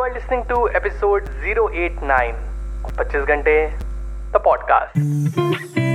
You are listening to episode 089 of 25 घंटे the podcast.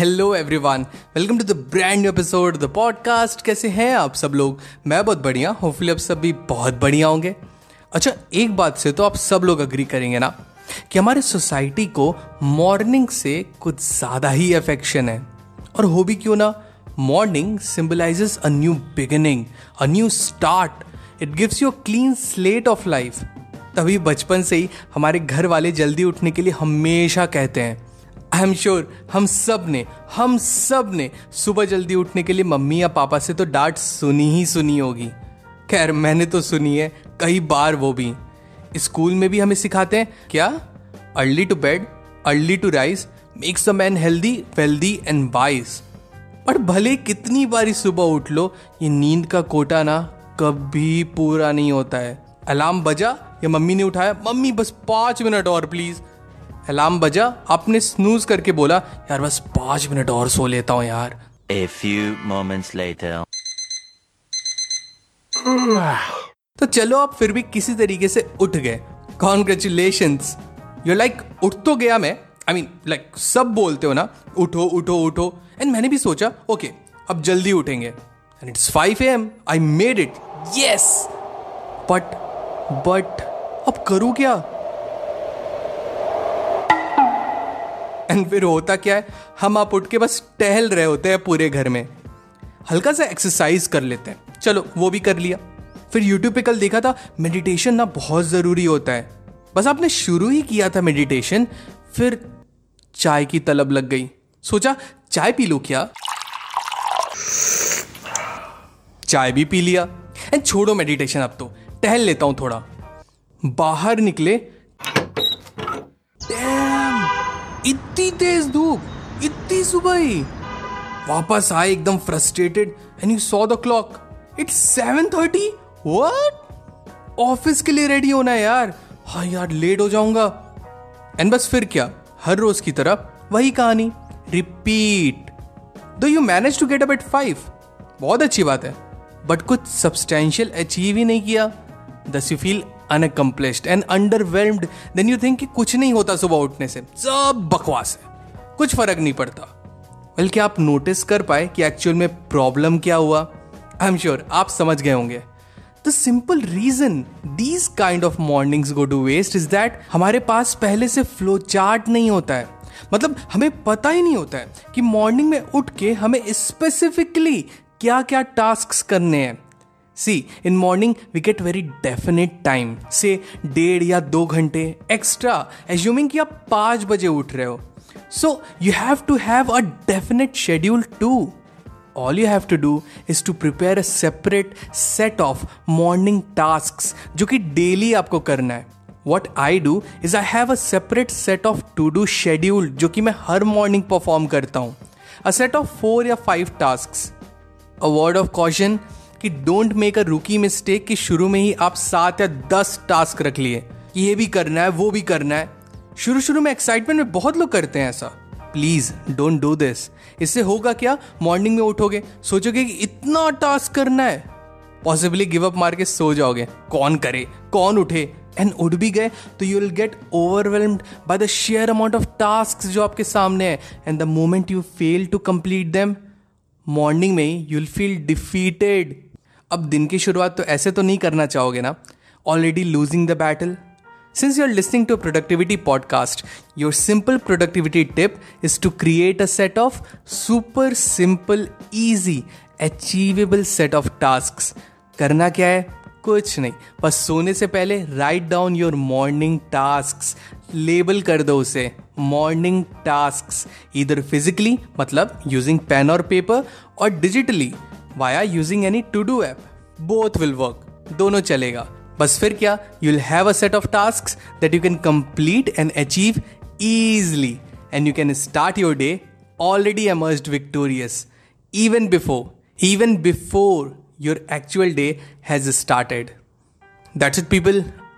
Hello everyone welcome to the brand new episode the podcast कैसे हैं आप सब लोग? मैं बहुत बढ़िया होपफुली आप सब भी बहुत बढ़िया होंगे। अच्छा एक बात से तो आप सब लोग अग्री करेंगे ना, कि हमारे सोसाइटी को मॉर्निंग से कुछ ज़्यादा ही अफेक्शन है। और हो भी क्यों ना morning symbolises a new beginning a new start it gives you clean slate of life तभी बचपन से ही हमारे घर वाले जल्दी उठने के लिए हमेशा कहते हैं। आई एम श्योर हम सबने, हम सबने सुबह जल्दी उठने के लिए मम्मी या पापा से तो डांट सुनी ही सुनी होगी। खैर, मैंने तो सुनी है, कई बार वो भी। स्कूल में भी हमें सिखाते हैं, क्या? Early to bed, early to rise, makes a man healthy, wealthy and wise. पर भले कितनी बारी सुबह उठ लो, ये नींद का कोटा ना कभी पूरा नहीं होता है। अलार्म बजा, या मम्मी ने उठाया, मम्मी बस पाँच मिनट और, प्लीज़। अलार्म बजा आपने स्नूज करके बोला यार बस पाँच मिनट और सो लेता हूँ यार. A few moments later. तो चलो आप फिर भी किसी तरीके से उठ गए। कॉन्ग्रेचुलेशन यू लाइक उठ तो गया मैं। आई मीन लाइक सब बोलते हो ना उठो उठो उठो. एंड मैंने भी सोचा ओके okay, अब जल्दी उठेंगे. And it's five A M I made it yes but but अब करूँ क्या? एंड फिर होता क्या है, हम आप उठ के बस टहल रहे होते हैं पूरे घर में। हल्का सा एक्सरसाइज कर लेते हैं। चलो, वो भी कर लिया। फिर यूट्यूब पे कल देखा था मेडिटेशन ना बहुत ज़रूरी होता है। बस आपने शुरू ही किया था मेडिटेशन फिर चाय की तलब लग गई। सोचा, चाय पी लो क्या? चाय भी पी लिया। एंड छोड़ो मेडिटेशन अब तो टहल लेता हूँ थोड़ा। बाहर निकले इतनी तेज धूप, इतनी सुबह ही। वापस आए एकदम frustrated and you saw the clock it's seven thirty what office के लिए रेडी होना है यार। हाँ यार लेट हो जाऊँगा। एंड बस फिर क्या? हर रोज की तरह वही कहानी। Repeat do you manage to get up at five बहुत अच्छी बात है। बट कुछ सब्सटेंशियल अचीव ही नहीं किया। Thus you feel unaccomplished and underwhelmed then you think कि कुछ नहीं होता सुबह उठने से। सब बकवास है। कुछ फ़र्क नहीं पड़ता। वेल क्या आप नोटिस कर पाए कि एक्चुअल में प्रॉब्लम क्या हुआ। आई एम श्योर आप समझ गए होंगे। The simple reason these kind of mornings go to waste is that हमारे पास पहले से फ्लो चार्ट नहीं होता है। मतलब हमें पता ही नहीं होता है कि मॉर्निंग में उठ के हमें स्पेसिफिकली क्या क्या टास्क करने हैं। See in morning we get very definite time से डेढ़ या दो घंटे एक्स्ट्रा एज्यूमिंग कि आप पाँच बजे उठ रहे हो so you have to have a definite schedule to all you have to do is to prepare a separate set of morning tasks जो कि daily आपको करना है What I do is I have a separate set of to do schedule जो कि मैं हर morning perform करता हूँ A set of four या five tasks A word of caution कि don't make a rookie mistake कि शुरू में ही आप सात या दस टास्क रख लिए। कि ये भी करना है, वो भी करना है। शुरू शुरू में एक्साइटमेंट में बहुत लोग करते हैं ऐसा। प्लीज़ डोंट डू दिस इससे होगा क्या? मॉर्निंग में उठोगे, सोचोगे कि इतना टास्क करना है। पॉसिबली गिव अप मार के सो जाओगे। कौन करे? कौन उठे? एंड उठ भी गए तो you will get overwhelmed by the sheer amount of task जो आपके सामने है। And the moment you fail to complete them morning में यू विल फील डिफीटेड अब दिन की शुरुआत तो ऐसे तो नहीं करना चाहोगे ना? Already losing the battle since you are listening to productivity podcast your simple productivity tip is to create a set of super simple easy achievable set of task करना क्या है? कुछ नहीं। बस सोने से पहले write down your morning task label कर दो उसे। मॉर्निंग टास्क इधर फिजिकली मतलब यूजिंग पेन और पेपर और digitally via using any to do app both will work दोनों चलेगा बस फिर क्या you will have a set of task that you can complete and achieve easily and you can start your day already emerged victorious even before even before your actual day has started that's it people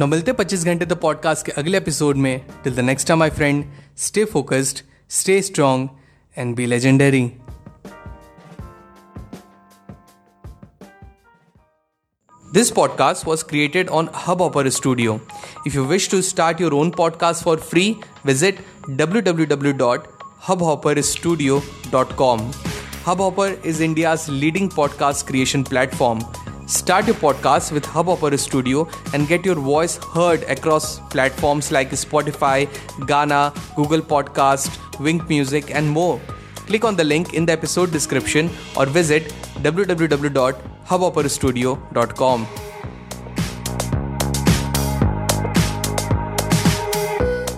न मिलते पच्चीस घंटे the podcast के अगले episode में till the next time my friend stay focused stay strong and be legendary This podcast was created on Hubhopper Studio. If you wish to start your own podcast for free, visit www.hubhopperstudio.com. Hubhopper is India's leading podcast creation platform. Start your podcast with Hubhopper Studio and get your voice heard across platforms like Spotify, Ghana, Google Podcast, Wink Music, and more. Click on the link in the episode description or visit www hubhopperstudio.com